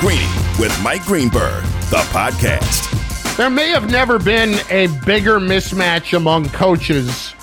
Greeny with Mike Greenberg, the podcast. There may have never been a bigger mismatch among coaches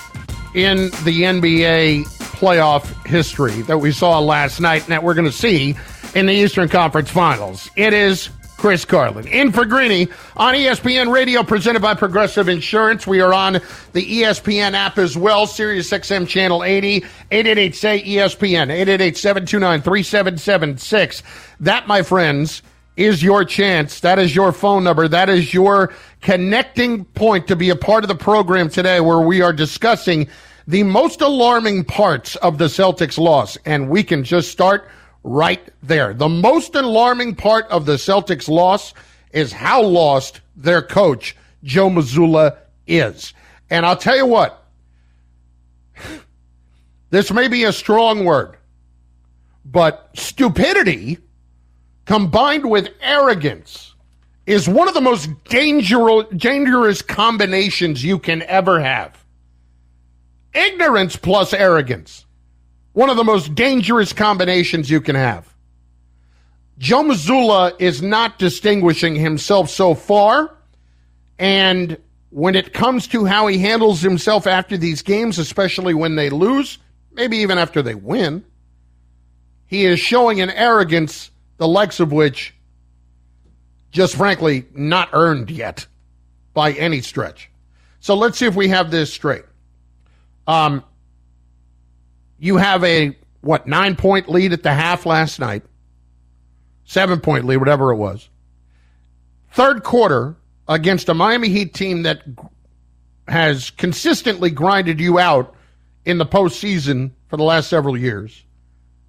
in the NBA playoff history that we saw last night and that we're going to see in the Eastern Conference Finals. It is Chris Carlin. In for Greeny on ESPN Radio, presented by Progressive Insurance. We are on the ESPN app as well, Sirius XM Channel 80, 888 say ESPN, 888 729 3776. That, my friends, is your chance. That is your phone number. That is your connecting point to be a part of the program today where we are discussing the most alarming parts of the Celtics loss. And we can just start right there. The most alarming part of the Celtics loss is how lost their coach, Joe Mazzulla, is. And I'll tell you what, this may be a strong word, but stupidity combined with arrogance is one of the most dangerous, dangerous combinations you can ever have. Ignorance plus arrogance one of the most dangerous combinations you can have. Joe Mazzulla is not distinguishing himself so far. And when it comes to how he handles himself after these games, especially when they lose, maybe even after they win, he is showing an arrogance the likes of which just frankly not earned yet by any stretch. So let's see if we have this straight. Um, you have a what nine point lead at the half last night, seven point lead, whatever it was. Third quarter against a Miami Heat team that has consistently grinded you out in the postseason for the last several years,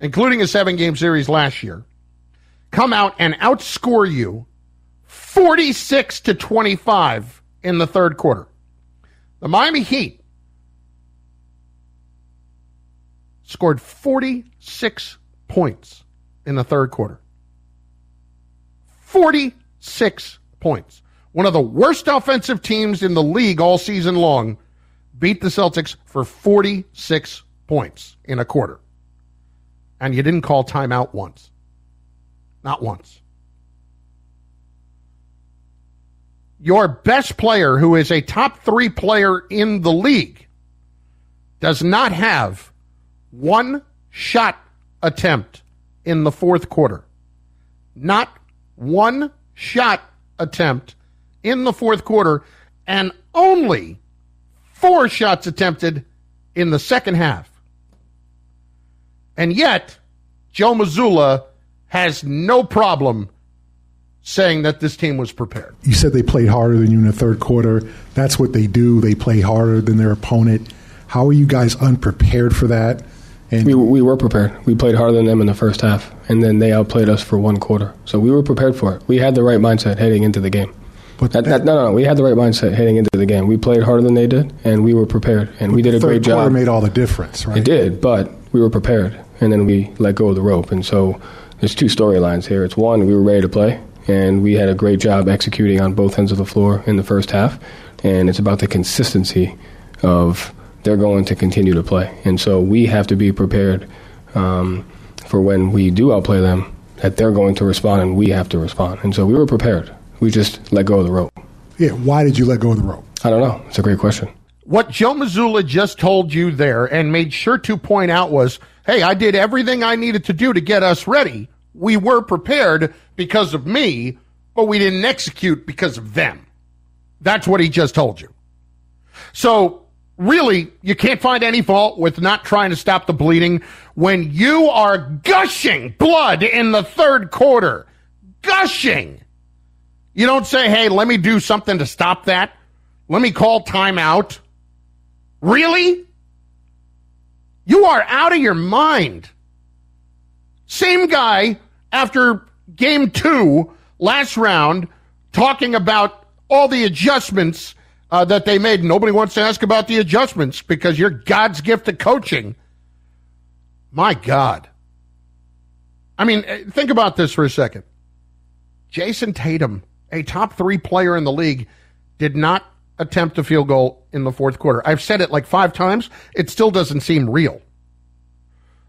including a seven game series last year, come out and outscore you 46 to 25 in the third quarter. The Miami Heat scored 46 points in the third quarter. 46 points. One of the worst offensive teams in the league all season long beat the Celtics for 46 points in a quarter. And you didn't call timeout once. Not once. Your best player, who is a top three player in the league, does not have one shot attempt in the fourth quarter. Not one shot attempt in the fourth quarter, and only four shots attempted in the second half. And yet, Joe Mazzulla has no problem saying that this team was prepared. You said they played harder than you in the third quarter. That's what they do. They play harder than their opponent. How are you guys unprepared for that? And we, we were prepared. We played harder than them in the first half, and then they outplayed us for one quarter. So we were prepared for it. We had the right mindset heading into the game. But that, that, no, no, no, we had the right mindset heading into the game. We played harder than they did, and we were prepared, and we did a great job. made all the difference, right? It did, but we were prepared, and then we let go of the rope. And so there's two storylines here. It's one, we were ready to play, and we had a great job executing on both ends of the floor in the first half, and it's about the consistency of they're going to continue to play. And so we have to be prepared um, for when we do outplay them that they're going to respond and we have to respond. And so we were prepared. We just let go of the rope. Yeah, why did you let go of the rope? I don't know. It's a great question. What Joe Mazzulla just told you there and made sure to point out was hey, I did everything I needed to do to get us ready. We were prepared because of me, but we didn't execute because of them. That's what he just told you. So really, you can't find any fault with not trying to stop the bleeding when you are gushing blood in the third quarter. Gushing. You don't say, hey, let me do something to stop that. Let me call timeout. Really? You are out of your mind. Same guy after game two, last round, talking about all the adjustments uh, that they made. Nobody wants to ask about the adjustments because you're God's gift to coaching. My God. I mean, uh, think about this for a second. Jayson Tatum, a top three player in the league, did not attempt a field goal in the fourth quarter. I've said it like five times. It still doesn't seem real.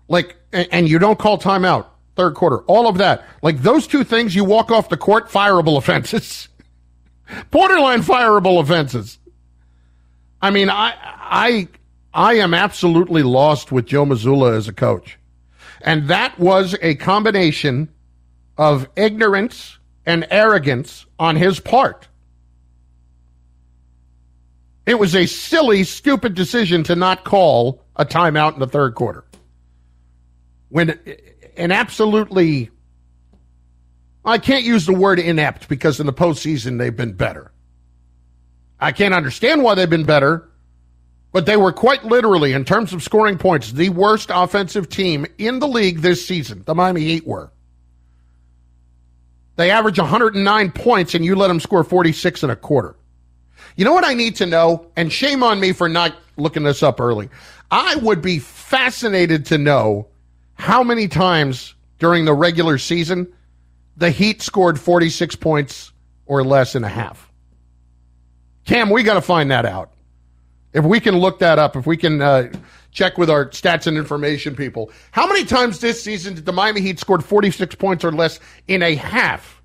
Like, and you don't call timeout. third quarter, all of that. Like those two things, you walk off the court, fireable offenses, borderline fireable offenses. I mean, I, I, I am absolutely lost with Joe Mazzulla as a coach. And that was a combination of ignorance and arrogance on his part. It was a silly, stupid decision to not call a timeout in the third quarter. When an absolutely, I can't use the word inept because in the postseason they've been better. I can't understand why they've been better, but they were quite literally, in terms of scoring points, the worst offensive team in the league this season. The Miami Heat were. They average 109 points, and you let them score 46 and a quarter. You know what I need to know? And shame on me for not looking this up early. I would be fascinated to know how many times during the regular season the Heat scored 46 points or less in a half. Cam, we got to find that out. If we can look that up, if we can uh, check with our stats and information people, how many times this season did the Miami Heat scored 46 points or less in a half?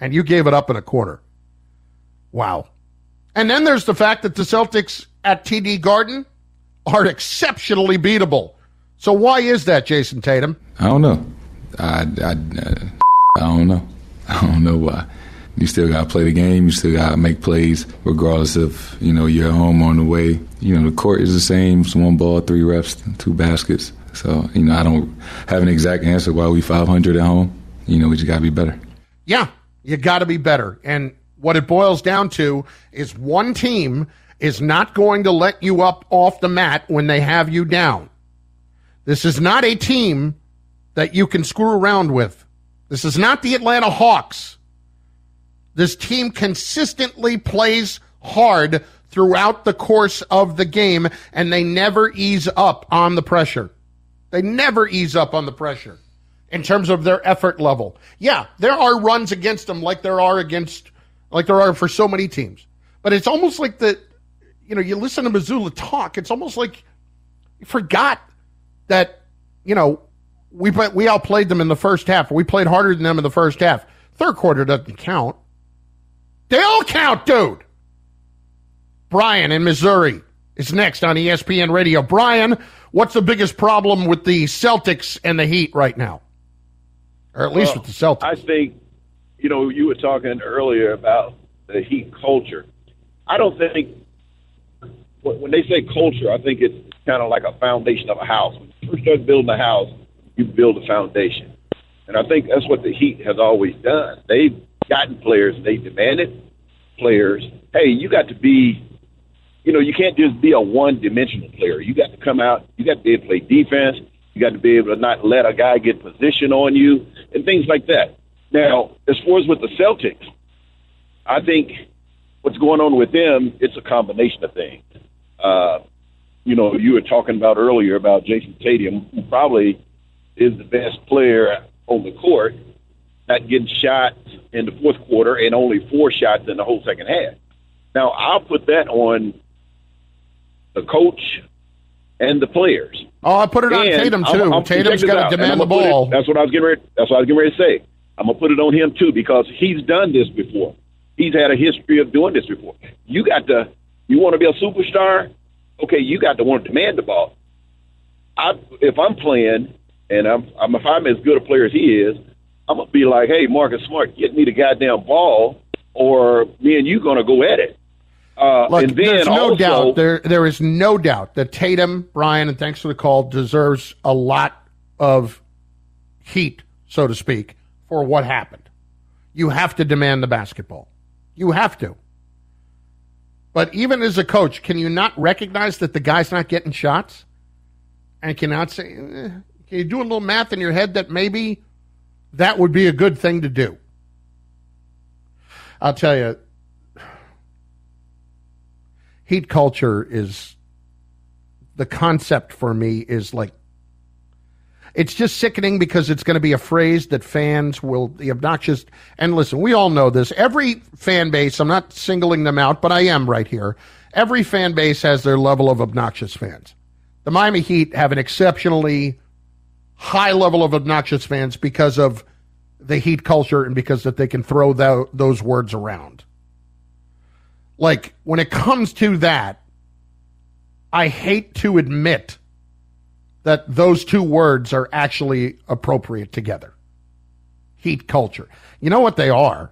And you gave it up in a quarter. Wow. And then there's the fact that the Celtics at TD Garden are exceptionally beatable. So why is that, Jayson Tatum? I don't know. I, I, I don't know. I don't know why. You still got to play the game. You still got to make plays, regardless of you know you're at home on the way. You know the court is the same. It's one ball, three reps, two baskets. So you know I don't have an exact answer why we 500 at home. You know we just got to be better. Yeah, you got to be better. And what it boils down to is one team is not going to let you up off the mat when they have you down. This is not a team that you can screw around with. This is not the Atlanta Hawks. This team consistently plays hard throughout the course of the game, and they never ease up on the pressure. They never ease up on the pressure in terms of their effort level. Yeah, there are runs against them like there are against, like there are for so many teams. But it's almost like the, you know, you listen to Mazzulla talk, it's almost like you forgot that, you know, we we outplayed them in the first half. We played harder than them in the first half. Third quarter doesn't count. They all count, dude. Brian in Missouri is next on ESPN Radio. Brian, what's the biggest problem with the Celtics and the Heat right now? Or at least well, with the Celtics? I think, you know, you were talking earlier about the Heat culture. I don't think, when they say culture, I think it's kind of like a foundation of a house. When you first start building a house, you build a foundation. And I think that's what the Heat has always done. They've gotten players, they demanded players, hey, you got to be, you know, you can't just be a one dimensional player. You got to come out, you got to be able to play defense, you got to be able to not let a guy get position on you, and things like that. Now, as far as with the Celtics, I think what's going on with them, it's a combination of things. Uh, you know, you were talking about earlier about Jayson Tatum, probably is the best player on the court, not getting shot in the fourth quarter and only four shots in the whole second half. Now, I'll put that on the coach and the players. Oh, I put it on And Tatum I'm- too. I'm- Tatum's check this got to demand the I'm put it- ball. that's what I was getting ready. That's what I was getting ready to say. I'm gonna put it on him too because he's done this before. He's had a history of doing this before. You got to. You want to be a superstar? Okay, you got to want to demand the ball. I, if I'm playing and I'm, I'm if I'm as good a player as he is, I'm gonna be like, hey, Marcus Smart, get me the goddamn ball, or me and you gonna go at it. Uh, Look, and then there's no also, doubt there there is no doubt that Tatum, Brian, and thanks for the call, deserves a lot of heat, so to speak, for what happened. You have to demand the basketball. You have to. But even as a coach, can you not recognize that the guy's not getting shots? And cannot say, eh, can you do a little math in your head that maybe that would be a good thing to do? I'll tell you, heat culture is the concept for me is like it's just sickening because it's going to be a phrase that fans will the obnoxious. And listen we all know this. Every fan base i'm not singling them out but i am right here. Every fan base has their level of obnoxious fans. The miami heat have an exceptionally high level of obnoxious fans because of the heat culture and because that they can throw tho- those words around. Like when it comes to that, I hate to admit that those two words are actually appropriate together. Heat culture. You know what they are?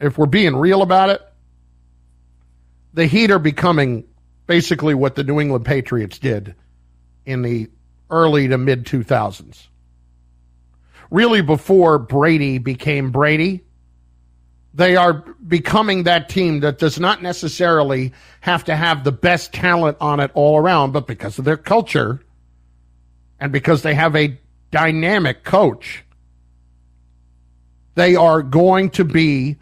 If we're being real about it, the Heat are becoming basically what the New England Patriots did in the early to mid 2000s. Really, before Brady became Brady, they are becoming that team that does not necessarily have to have the best talent on it all around, but because of their culture and because they have a dynamic coach, they are going to be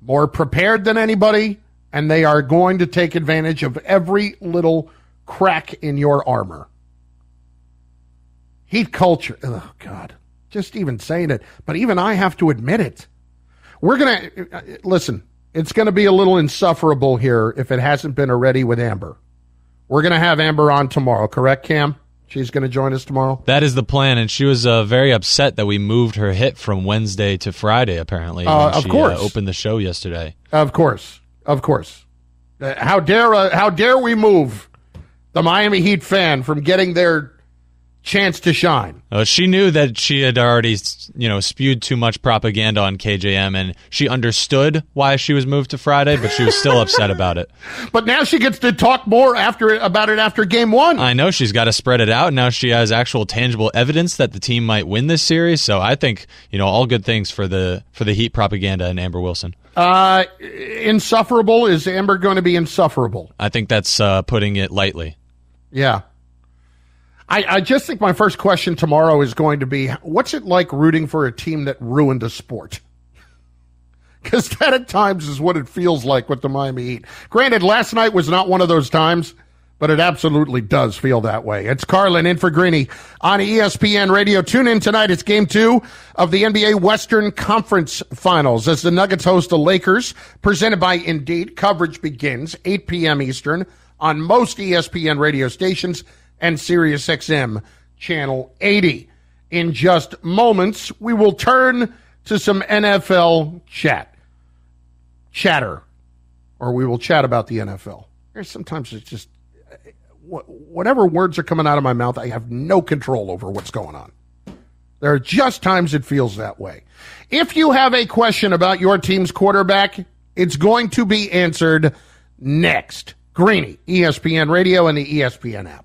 more prepared than anybody and they are going to take advantage of every little crack in your armor. Heat culture. Oh, God. Just even saying it. But even I have to admit it. We're going to, listen, it's going to be a little insufferable here if it hasn't been already with Amber. We're going to have Amber on tomorrow, correct, Cam? She's going to join us tomorrow. That is the plan, and she was uh, very upset that we moved her hit from Wednesday to Friday. Apparently, uh, of she, course, uh, opened the show yesterday. Of course, of course. Uh, how dare uh, how dare we move the Miami Heat fan from getting their chance to shine? Uh, she knew that she had already, you know, spewed too much propaganda on KJM, and she understood why she was moved to Friday, but she was still upset about it. But now she gets to talk more after about it after game one. I know she's got to spread it out. Now she has actual tangible evidence that the team might win this series. So I think you know all good things for the for the Heat propaganda and Amber Wilson. Uh, insufferable is Amber going to be insufferable? I think that's uh, putting it lightly. Yeah. I, I just think my first question tomorrow is going to be what's it like rooting for a team that ruined a sport? Because that at times is what it feels like with the Miami Heat. Granted, last night was not one of those times, but it absolutely does feel that way. It's Carlin in for Greeny on ESPN Radio. Tune in tonight. It's game two of the NBA Western Conference Finals as the Nuggets host the Lakers, presented by Indeed. Coverage begins 8 p.m. Eastern on most ESPN radio stations and Sirius XM channel 80. In just moments, we will turn to some NFL chat, chatter, or we will chat about the NFL. Sometimes it's just uh, whatever words are coming out of my mouth, I have no control over what's going on. There are just times it feels that way. If you have a question about your team's quarterback, it's going to be answered next. Greeny, ESPN Radio, and the ESPN app.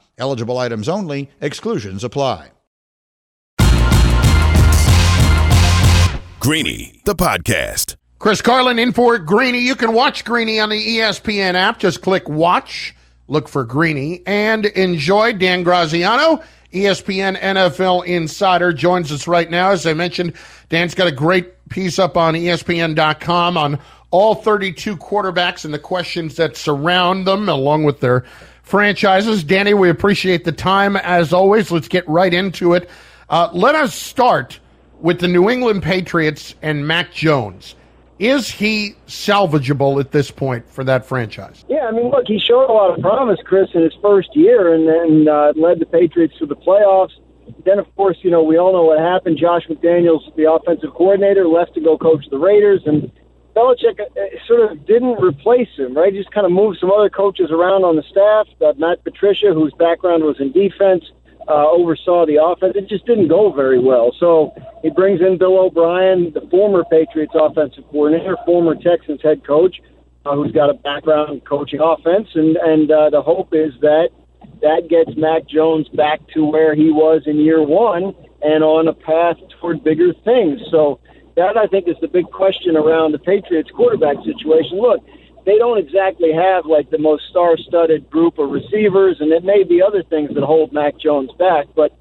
Eligible items only, exclusions apply. Greeny, the podcast. Chris Carlin in for Greeny. You can watch Greeny on the ESPN app. Just click watch, look for Greeny, and enjoy. Dan Graziano, ESPN NFL Insider, joins us right now. As I mentioned, Dan's got a great piece up on ESPN.com on all 32 quarterbacks and the questions that surround them, along with their franchises. Danny, we appreciate the time as always. Let's get right into it. Uh, let us start with the New England Patriots and Mac Jones. Is he salvageable at this point for that franchise? Yeah, I mean, look, he showed a lot of promise, Chris, in his first year, and then uh, led the Patriots to the playoffs. Then, of course, you know we all know what happened. Josh McDaniels, the offensive coordinator, left to go coach the Raiders, and Belichick uh, sort of didn't replace him, right? Just kind of moved some other coaches around on the staff. Uh, Matt Patricia, whose background was in defense, uh, oversaw the offense. It just didn't go very well. So he brings in Bill O'Brien, the former Patriots offensive coordinator, former Texans head coach, uh, who's got a background in coaching offense, and and uh, the hope is that that gets Mac Jones back to where he was in year one and on a path toward bigger things. So that I think is the big question around the Patriots quarterback situation. Look, they don't exactly have like the most star-studded group of receivers, and it may be other things that hold Mac Jones back, but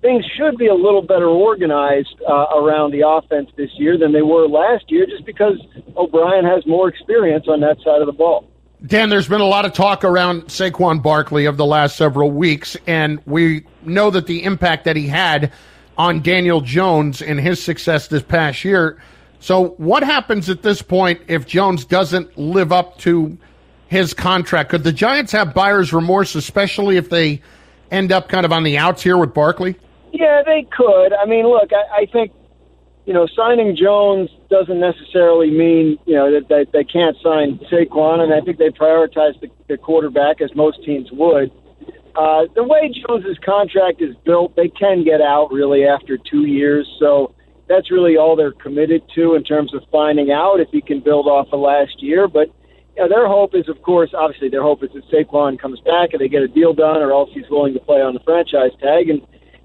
things should be a little better organized uh, around the offense this year than they were last year, just because O'Brien has more experience on that side of the ball. Dan, there's been a lot of talk around Saquon Barkley of the last several weeks, and we know that the impact that he had on Daniel Jones and his success this past year. So, what happens at this point if Jones doesn't live up to his contract? Could the Giants have buyer's remorse, especially if they end up kind of on the outs here with Barkley? Yeah, they could. I mean, look, I, I think you know signing Jones doesn't necessarily mean you know that, that they can't sign Saquon, and I think they prioritize the, the quarterback as most teams would. Uh, the way Jones's contract is built, they can get out really after two years, so that's really all they're committed to in terms of finding out if he can build off of last year. But you know, their hope is, of course, obviously their hope is that Saquon comes back and they get a deal done, or else he's willing to play on the franchise tag, and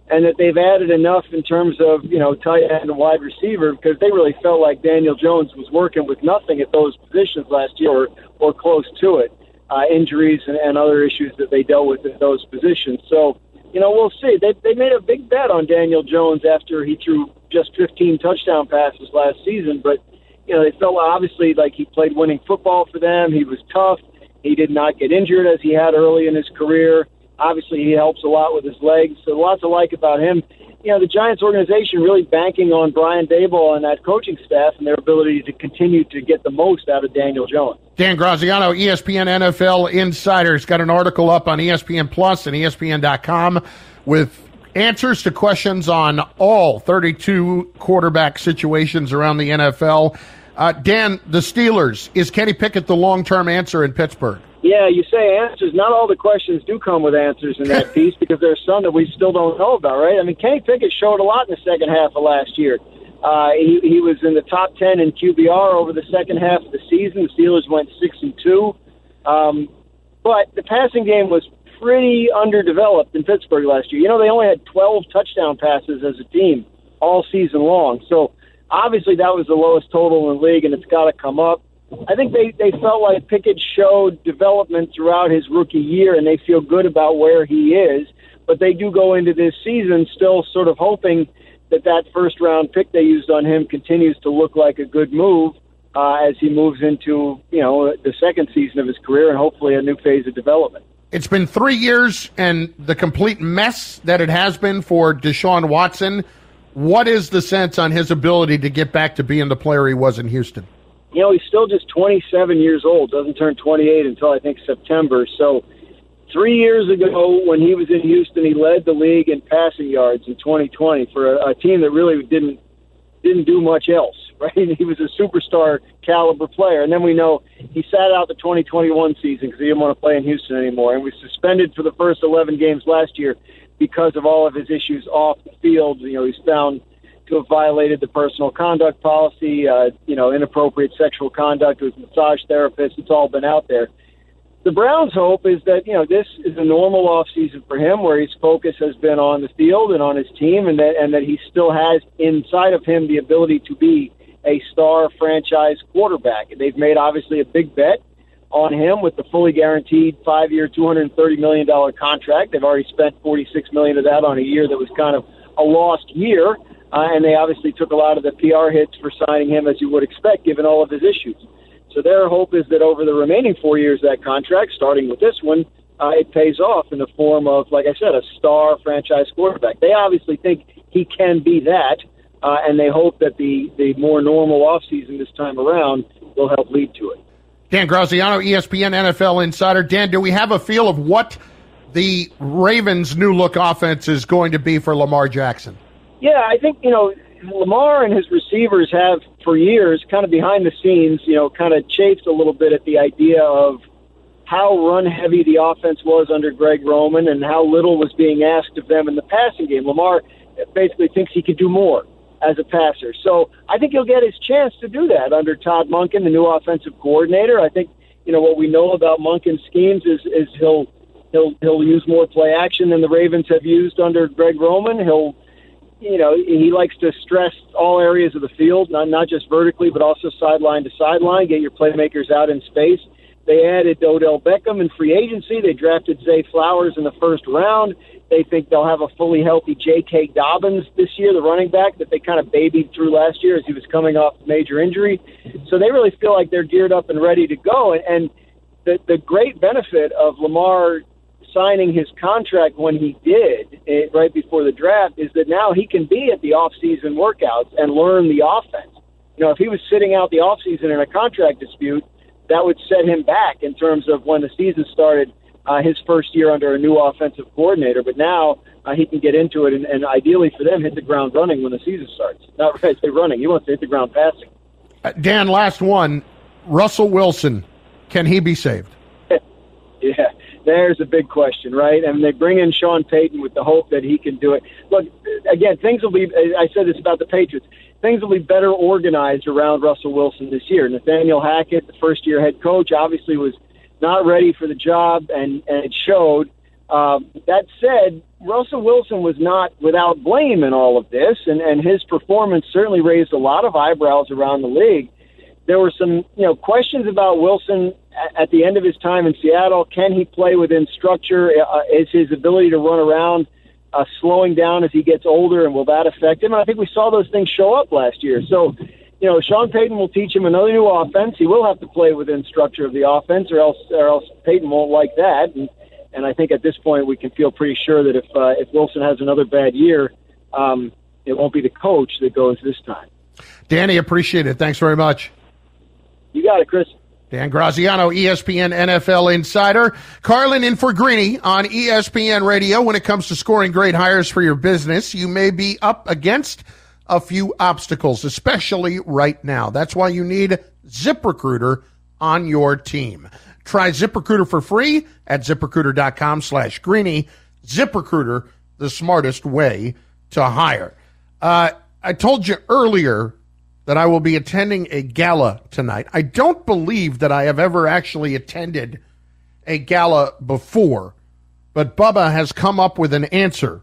and that they've added enough in terms of you know tight end and wide receiver because they really felt like Daniel Jones was working with nothing at those positions last year or or close to it, uh, injuries and, and other issues that they dealt with in those positions. So you know we'll see. They they made a big bet on Daniel Jones after he threw just 15 touchdown passes last season, but you know they felt obviously like he played winning football for them. He was tough. He did not get injured as he had early in his career. Obviously, he helps a lot with his legs, so lots to like about him. You know, the Giants organization really banking on Brian Daboll and that coaching staff and their ability to continue to get the most out of Daniel Jones. Dan Graziano, ESPN NFL Insider's got an article up on ESPN Plus and ESPN.com with answers to questions on all 32 quarterback situations around the NFL. Uh, Dan, the Steelers, is Kenny Pickett the long term answer in Pittsburgh? Yeah, you say answers. Not all the questions do come with answers in that piece because there's some that we still don't know about, right? I mean, Kenny Pickett showed a lot in the second half of last year. Uh, he, he was in the top 10 in QBR over the second half of the season. The Steelers went 6 and 2. Um, but the passing game was pretty underdeveloped in Pittsburgh last year. You know, they only had 12 touchdown passes as a team all season long. So obviously that was the lowest total in the league, and it's got to come up. I think they, they felt like Pickett showed development throughout his rookie year, and they feel good about where he is. But they do go into this season still sort of hoping that that first round pick they used on him continues to look like a good move uh, as he moves into you know the second season of his career and hopefully a new phase of development. It's been three years and the complete mess that it has been for Deshaun Watson. What is the sense on his ability to get back to being the player he was in Houston? You know, he's still just 27 years old, doesn't turn 28 until I think September. So, three years ago when he was in Houston, he led the league in passing yards in 2020 for a, a team that really didn't didn't do much else. Right? He was a superstar caliber player, and then we know he sat out the 2021 season because he didn't want to play in Houston anymore, and was suspended for the first 11 games last year because of all of his issues off the field. You know, he's found to have violated the personal conduct policy, uh, you know, inappropriate sexual conduct with massage therapists. It's all been out there. the Browns' hope is that you know this is a normal off season for him, where his focus has been on the field and on his team, and that and that he still has inside of him the ability to be a star franchise quarterback. They've made obviously a big bet on him with the fully guaranteed five-year, two hundred thirty million dollar contract. They've already spent forty-six million of that on a year that was kind of a lost year, uh, and they obviously took a lot of the PR hits for signing him, as you would expect, given all of his issues. So their hope is that over the remaining four years of that contract, starting with this one, uh, it pays off in the form of, like I said, a star franchise quarterback. They obviously think he can be that, uh, and they hope that the, the more normal offseason this time around will help lead to it. Dan Graziano, ESPN NFL Insider. Dan, do we have a feel of what the Ravens' new look offense is going to be for Lamar Jackson? Yeah, I think, you know, Lamar and his receivers have for years, kind of behind the scenes, you know, kind of chafed a little bit at the idea of how run heavy the offense was under Greg Roman and how little was being asked of them in the passing game. Lamar basically thinks he could do more as a passer. So I think he'll get his chance to do that under Todd Monken, the new offensive coordinator. I think, you know, what we know about Monken's schemes is, is he'll he'll he'll use more play action than the Ravens have used under Greg Roman. He'll you know, he likes to stress all areas of the field, not not just vertically, but also sideline to sideline. Get your playmakers out in space. They added Odell Beckham in free agency. They drafted Zay Flowers in the first round. They think they'll have a fully healthy J.K. Dobbins this year, the running back that they kind of babied through last year as he was coming off major injury. So they really feel like they're geared up and ready to go. And, and the the great benefit of Lamar signing his contract when he did eh, right before the draft is that now he can be at the off-season workouts and learn the offense. You know, if he was sitting out the off-season in a contract dispute, that would set him back in terms of when the season started. Uh, his first year under a new offensive coordinator, but now uh, he can get into it and, and ideally for them hit the ground running when the season starts. Not right, say running. He wants to hit the ground passing. Uh, Dan, last one. Russell Wilson, can he be saved? Yeah, there's a big question, right? And they bring in Sean Payton with the hope that he can do it. Look, again, things will be. I said this about the Patriots. Things will be better organized around Russell Wilson this year. Nathaniel Hackett, the first-year head coach, obviously was not ready for the job, and and it showed. Um, that said, Russell Wilson was not without blame in all of this, and and his performance certainly raised a lot of eyebrows around the league there were some you know questions about Wilson at the end of his time in Seattle. Can he play within structure? Uh, is his ability to run around uh, slowing down as he gets older, and will that affect him? And I think we saw those things show up last year. So, you know, Sean Payton will teach him another new offense. He will have to play within structure of the offense, or else, or else Payton won't like that. And and I think at this point we can feel pretty sure that if uh, if Wilson has another bad year, um, it won't be the coach that goes this time. Danny, appreciate it. Thanks very much. You got it, Chris. Dan Graziano, ESPN NFL Insider. Carlin in for Greeny on ESPN Radio. When it comes to scoring great hires for your business, you may be up against a few obstacles, especially right now. That's why you need ZipRecruiter on your team. Try ZipRecruiter for free at ziprecruiter.com slash greeny. ZipRecruiter, the smartest way to hire. Uh, I told you earlier that I will be attending a gala tonight. I don't believe that I have ever actually attended a gala before, but Bubba has come up with an answer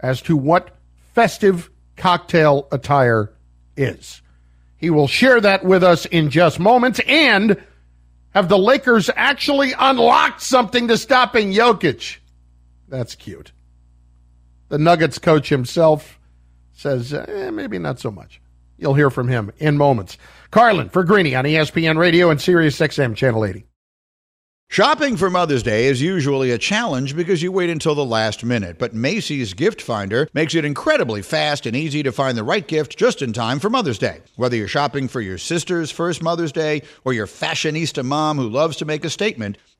as to what festive cocktail attire is. He will share that with us in just moments and have the Lakers actually unlocked something to stopping Jokic. That's cute. The Nuggets coach himself says, eh, maybe not so much. You'll hear from him in moments. Carlin for Greeny on ESPN Radio and Sirius XM Channel 80. Shopping for Mother's Day is usually a challenge because you wait until the last minute, but Macy's Gift Finder makes it incredibly fast and easy to find the right gift just in time for Mother's Day. Whether you're shopping for your sister's first Mother's Day or your fashionista mom who loves to make a statement,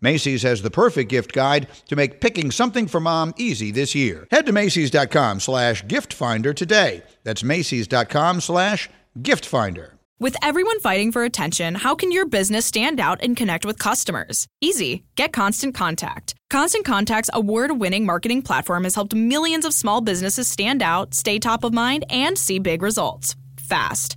Macy's has the perfect gift guide to make picking something for mom easy this year. Head to Macy's.com slash gift finder today. That's Macy's.com slash gift finder. With everyone fighting for attention, how can your business stand out and connect with customers? Easy. Get Constant Contact. Constant Contact's award winning marketing platform has helped millions of small businesses stand out, stay top of mind, and see big results fast.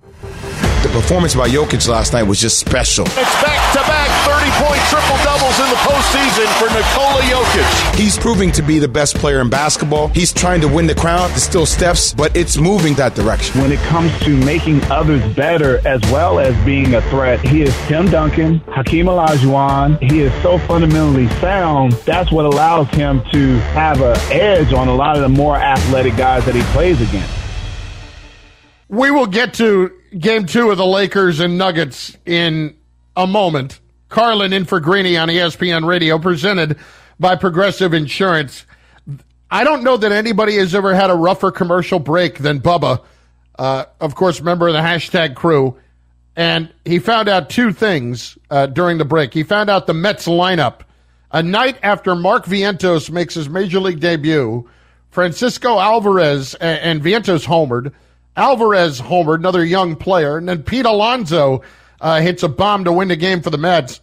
The performance by Jokic last night was just special. It's back to back 30 point triple doubles in the postseason for Nikola Jokic. He's proving to be the best player in basketball. He's trying to win the crown. It's still steps, but it's moving that direction. When it comes to making others better as well as being a threat, he is Tim Duncan, Hakeem Olajuwon. He is so fundamentally sound. That's what allows him to have an edge on a lot of the more athletic guys that he plays against. We will get to game two of the Lakers and Nuggets in a moment. Carlin in for Greeny on ESPN Radio, presented by Progressive Insurance. I don't know that anybody has ever had a rougher commercial break than Bubba, uh, of course, member of the hashtag crew. And he found out two things uh, during the break. He found out the Mets lineup. A night after Mark Vientos makes his major league debut, Francisco Alvarez and, and Vientos homered. Alvarez homered, another young player, and then Pete Alonso uh, hits a bomb to win the game for the Mets.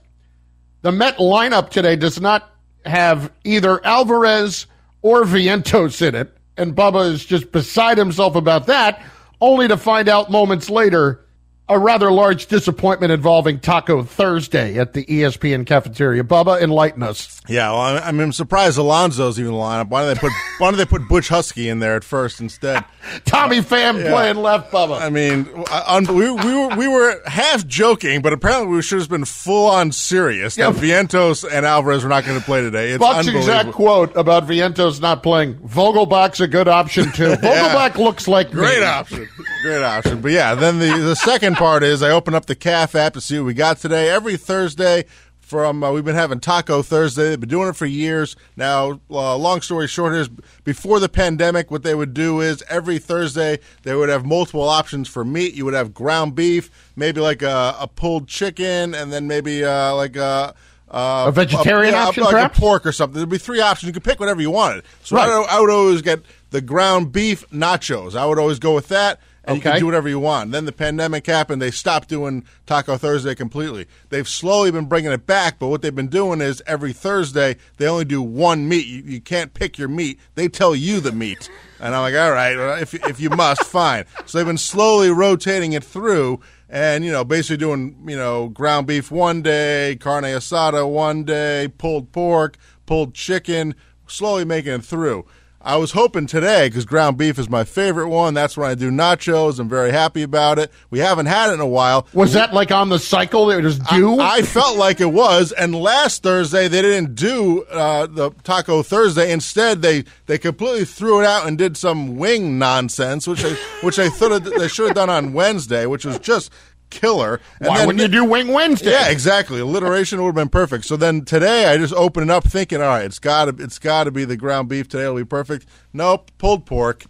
The Met lineup today does not have either Alvarez or Vientos in it, and Bubba is just beside himself about that, only to find out moments later a rather large disappointment involving Taco Thursday at the ESPN cafeteria. Bubba, enlighten us. Yeah, well, I mean, I'm surprised Alonso's even in the lineup. Why do they put Why do they put Butch Husky in there at first instead? Tommy uh, Pham Yeah. playing left, Bubba. I mean, uh, un- we, we were we were half joking, but apparently we should have been full on serious. That Vientos and Alvarez were not going to play today. It's Buck's unbelievable. exact quote about Vientos not playing. Vogelbach's a good option too. Vogelbach looks like Great me. option. Great option. But yeah, then the, the second part is I open up the CAF app to see what we got today. Every Thursday from, uh, we've been having Taco Thursday. They've been doing it for years. Now, uh, long story short is before the pandemic, what they would do is every Thursday they would have multiple options for meat. You would have ground beef, maybe like a, a pulled chicken, and then maybe uh, like a. Uh, A vegetarian yeah, option, like perhaps? a pork or something. There'd be three options. You could pick whatever you wanted. So Right. I, would, I would always get the ground beef nachos. I would always go with that, and you can do whatever you want. Then the pandemic happened. They stopped doing Taco Thursday completely. They've slowly been bringing it back, but what they've been doing is every Thursday they only do one meat. You, you can't pick your meat. They tell you the meat. And I'm like, all right, if, if you must, fine. So they've been slowly rotating it through and, you know, basically doing, you know, ground beef one day, carne asada one day, pulled pork, pulled chicken, slowly making it through. I was hoping today, because ground beef is my favorite one. That's when I do nachos. I'm very happy about it. We haven't had it in a while. Was that like on the cycle? It was due. I, I felt like it was, and last Thursday they didn't do uh, the Taco Thursday. Instead, they they completely threw it out and did some wing nonsense, which I which I thought they should have done on Wednesday, which was just killer. And Why then wouldn't you do Wing Wednesday? Yeah, exactly. Alliteration would have been perfect. So then today I just opened it up thinking, all right, it's got to it's got to be the ground beef today. It'll be perfect. Nope, pulled pork.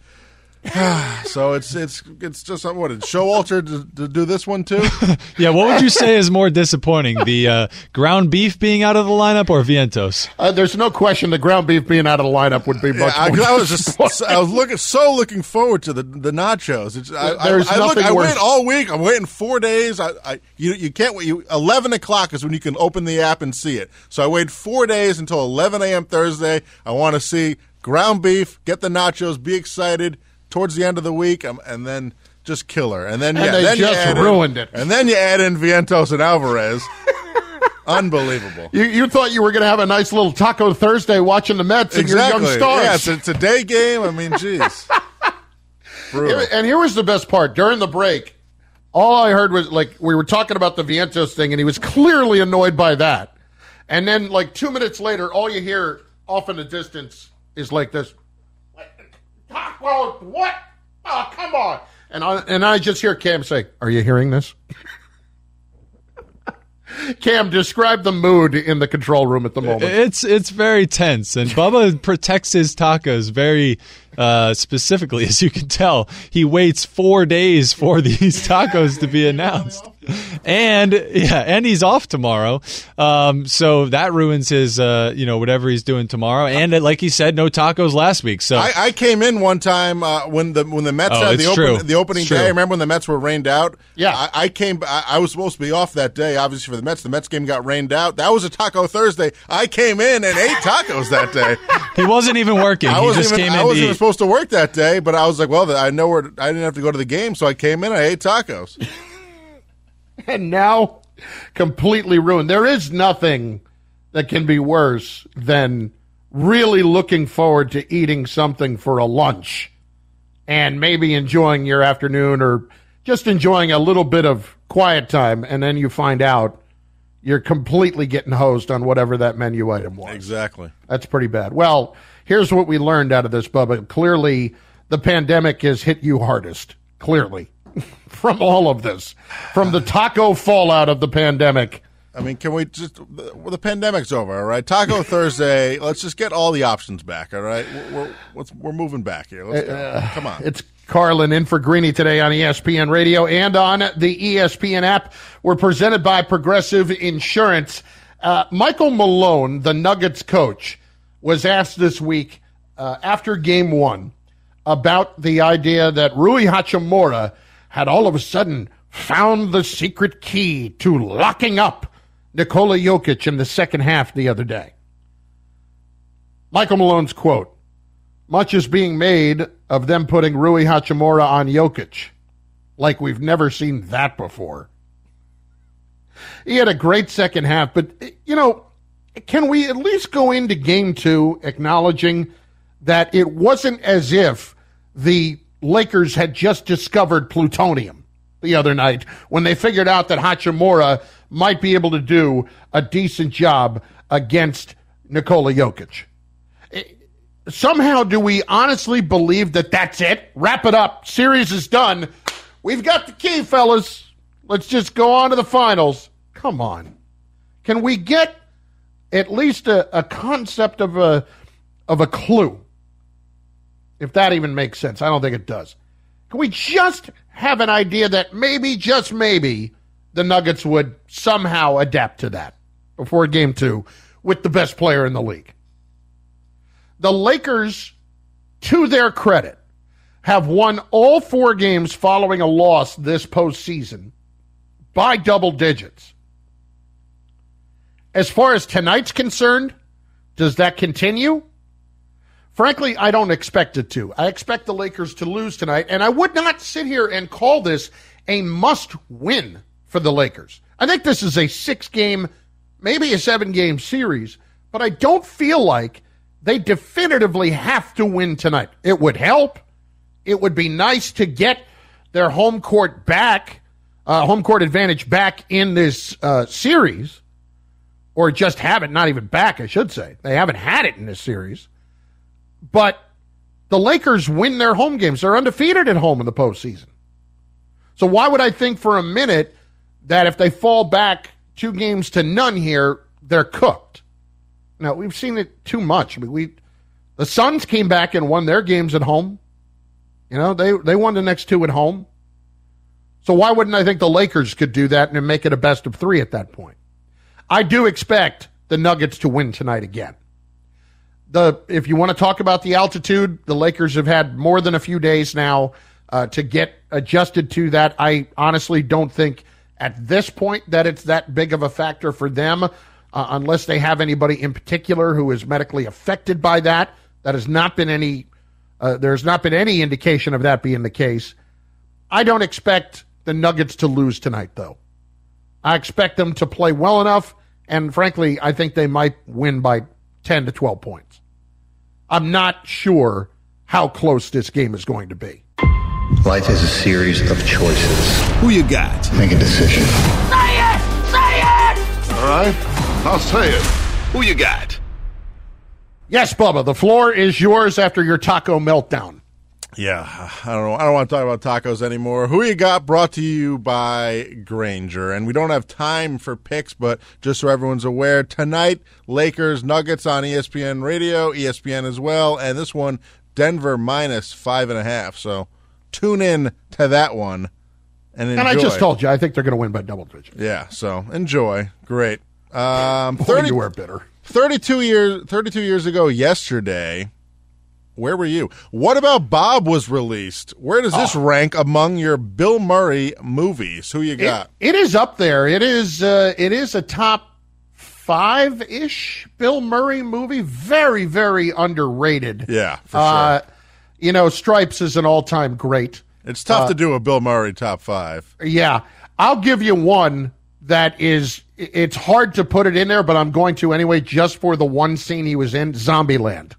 so it's it's it's just what did Showalter to, to do this one too? Yeah, what would you say is more disappointing, the uh, ground beef being out of the lineup or Vientos? Uh, there's no question the ground beef being out of the lineup would be much Yeah, I, I was just I was looking so looking forward to the the nachos. It's, I, I, There's I, look, nothing I worse. wait all week. I'm waiting four days. I, I you you can't wait. You, Eleven o'clock is when you can open the app and see it. So I wait four days until 11 a.m. Thursday. I want to see ground beef, get the nachos, be excited. Towards the end of the week, um, and then just killer, and then And yeah, they then you just add in- ruined it. and then you add in Vientos and Alvarez. Unbelievable. You, you thought you were going to have a nice little Taco Thursday watching the Mets and your young stars. Yeah, it's, it's a day game. I mean, jeez. And here was the best part during the break. All I heard was like we were talking about the Vientos thing, and he was clearly annoyed by that. And then, like two minutes later, all you hear off in the distance is like this. Taco, what? Oh, come on! And I and I just hear Cam say, "Are you hearing this?" Cam, describe the mood in the control room at the moment. It's it's very tense, and Bubba protects his tacos very uh, specifically, as you can tell. He waits four days for these tacos to be announced, and yeah, and he's off tomorrow, um, so that ruins his uh, you know whatever he's doing tomorrow. And uh, like he said, no tacos last week, so I, I came in one time uh, when the when the Mets Oh, had the, open, the opening day. true. Remember when the Mets were rained out? Yeah, I, I came. I, I was supposed to be off that day, obviously for the Mets. The Mets game got rained out. That was a Taco Thursday. I came in and ate tacos that day. he wasn't even working. I he just even, came I in to wasn't even eat. supposed to work that day, but I was like, well, I know where I didn't have to go to the game, so I came in. I ate tacos. and now completely ruined. There is nothing that can be worse than really looking forward to eating something for a lunch and maybe enjoying your afternoon or just enjoying a little bit of quiet time and then you find out you're completely getting hosed on whatever that menu item was. Exactly. That's pretty bad. Well, here's what we learned out of this, Bubba. Clearly, the pandemic has hit you hardest. Clearly, from all of this, from the taco fallout of the pandemic. I mean, can we just? The, well, the pandemic's over, all right. Taco Thursday. Let's just get all the options back, all right. We're we're, we're moving back here. Let's go. Uh, Come on. It's Carlin in for Greeny today on ESPN Radio and on the ESPN app. We're presented by Progressive Insurance. Uh, Michael Malone, the Nuggets coach, was asked this week uh, after game one about the idea that Rui Hachimura had all of a sudden found the secret key to locking up Nikola Jokic in the second half the other day. Michael Malone's quote Much is being made of them putting Rui Hachimura on Jokic. Like we've never seen that before. He had a great second half, but, you know, can we at least go into game two acknowledging that it wasn't as if the Lakers had just discovered plutonium the other night when they figured out that Hachimura might be able to do a decent job against Nikola Jokic? Eh, somehow do we honestly believe that that's it? Wrap it up. Series is done. We've got the key, fellas. Let's just go on to the finals. Come on. Can we get at least a, a concept of a of a clue? If that even makes sense. I don't think it does. Can we just have an idea that maybe, just maybe, the Nuggets would somehow adapt to that before game two with the best player in the league? the Lakers, to their credit, have won all four games following a loss this postseason by double digits. As far as tonight's concerned, does that continue? Frankly, I don't expect it to. I expect the Lakers to lose tonight, and I would not sit here and call this a must win for the Lakers. I think this is a six game, maybe a seven game series, but I don't feel like they definitively have to win tonight. It would help. It would be nice to get their home court back, uh, home court advantage back in this uh, series, or just have it not even back, I should say. They haven't had it in this series. But the Lakers win their home games. They're undefeated at home in the postseason. So why would I think for a minute that if they fall back two games to none here, they're cooked. Now we've seen it too much. I mean, we the Suns came back and won their games at home. You know, they they won the next two at home. So why wouldn't I think the Lakers could do that and make it a best of three at that point? I do expect the Nuggets to win tonight again. The if you want to talk about the altitude, the Lakers have had more than a few days now uh, to get adjusted to that. I honestly don't think at this point that it's that big of a factor for them, uh, unless they have anybody in particular who is medically affected by that. That has not been any. Uh, there's not been any indication of that being the case. I don't expect the Nuggets to lose tonight, though. I expect them to play well enough, and frankly, I think they might win by 10 to 12 points. I'm not sure how close this game is going to be. Life is a series of choices. Who you got? Make a decision. Say it! Say it! All right, I'll say it. Who you got? Yes, Bubba, the floor is yours after your taco meltdown. Yeah, I don't know. I don't want to talk about tacos anymore. Who you got brought to you by Grainger. And we don't have time for picks, but just so everyone's aware, tonight, Lakers Nuggets on ESPN Radio, ESPN as well. And this one, Denver minus five and a half. So tune in to that one and enjoy. And I just told you, I think they're going to win by double digits. Yeah, so enjoy. Great. Um, Boy, 30, you were bitter. 32 years 32 years ago yesterday where were you what about bob was released where does this rank among your bill murray movies who you It- got it is up there. It is. Uh, it is a top five ish Bill Murray movie. Very, very underrated. yeah for Uh, sure you know, Stripes is an all time great. it's tough uh, to do a bill murray top five Yeah, I'll give you one that is. It's hard to put it in there, but I'm going to anyway, just for the one scene he was in, Zombieland.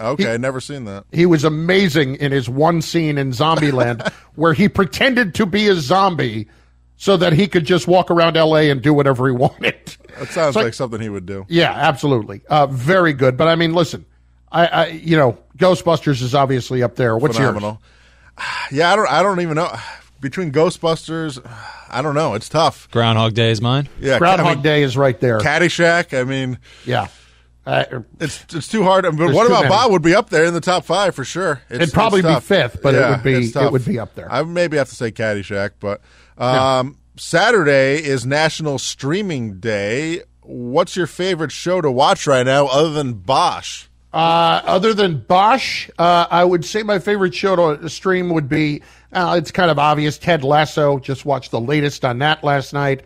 Okay never seen that He was amazing in his one scene in Zombieland where he pretended to be a zombie so that he could just walk around LA and do whatever he wanted. that sounds So- like something he would do Yeah, absolutely. Uh, very good. But I mean, listen, I, I you know, Ghostbusters is obviously up there. What's phenomenal yeah i don't i don't even know between ghostbusters i don't know it's tough Groundhog Day is mine. yeah Groundhog I mean, Day is right there. caddyshack i mean yeah. Uh, It's it's too hard. But what about. Bob? Would be up there in the top five for sure. It's, It'd probably it's be fifth, but it would be- it would be up there. I maybe have to say Caddyshack, but um, Saturday is National Streaming Day. What's your favorite show to watch right now, other than Bosch? Uh, other than Bosch, uh, I would say my favorite show to stream would be, uh, it's kind of obvious, Ted Lasso. Just watched the latest on that last night.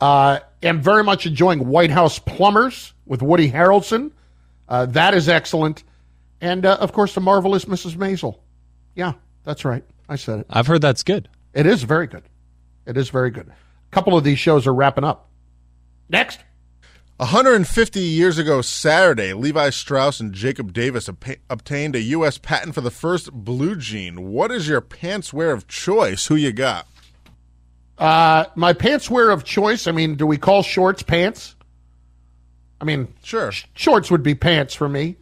Uh, am very much enjoying White House Plumbers with Woody Harrelson. Uh, that is excellent. And, uh, of course, The Marvelous Mrs. Maisel. Yeah, that's right. I said it. I've heard that's good. It is very good. It is very good. A couple of these shows are wrapping up. Next. 150 years ago Saturday, Levi Strauss and Jacob Davis obta- obtained a U.S. patent for the first blue jean. What is your pants wear of choice? Who you got? Uh, my pants wear of choice. I mean, do we call shorts pants? I mean, sure. shorts would be pants for me.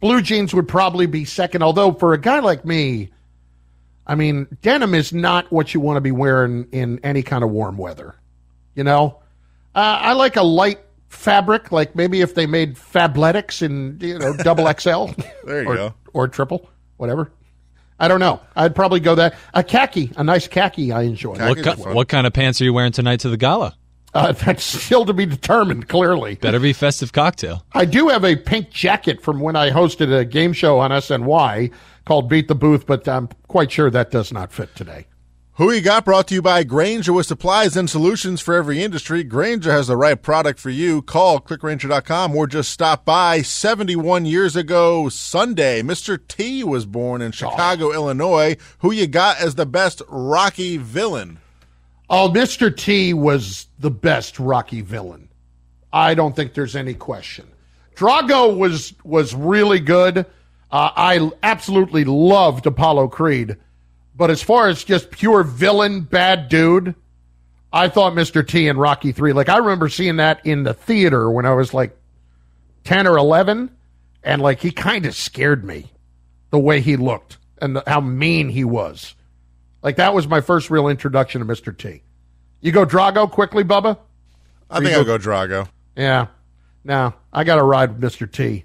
Blue jeans would probably be second. Although for a guy like me, I mean, denim is not what you want to be wearing in any kind of warm weather. You know, uh, I like a light fabric, like maybe if they made Fabletics in you know double XL, There you or, go. or triple, whatever. I don't know. I'd probably go that a khaki, a nice khaki. I enjoy. What, ki- what kind of pants are you wearing tonight to the gala? Uh, that's still to be determined. Clearly, Better be festive cocktail. I do have a pink jacket from when I hosted a game show on SNY called Beat the Booth, but I'm quite sure that does not fit today. Who you got brought to you by Grainger with supplies and solutions for every industry. Grainger has the right product for you. Call clickgranger.com or just stop by. 71 years ago Sunday, Mr. T was born in Chicago, Illinois. Who you got as the best Rocky villain? Oh, Mr. T was the best Rocky villain. I don't think there's any question. Drago was was really good. Uh, I absolutely loved Apollo Creed, but as far as just pure villain, bad dude, I thought Mr. T and Rocky Three. Like I remember seeing that in the theater when I was like ten or eleven, and like he kind of scared me, the way he looked and how mean he was. Like that was my first real introduction to Mr. T. You go Drago quickly, Bubba? I think you I'll go Drago. Yeah. No, I got to ride with Mr. T.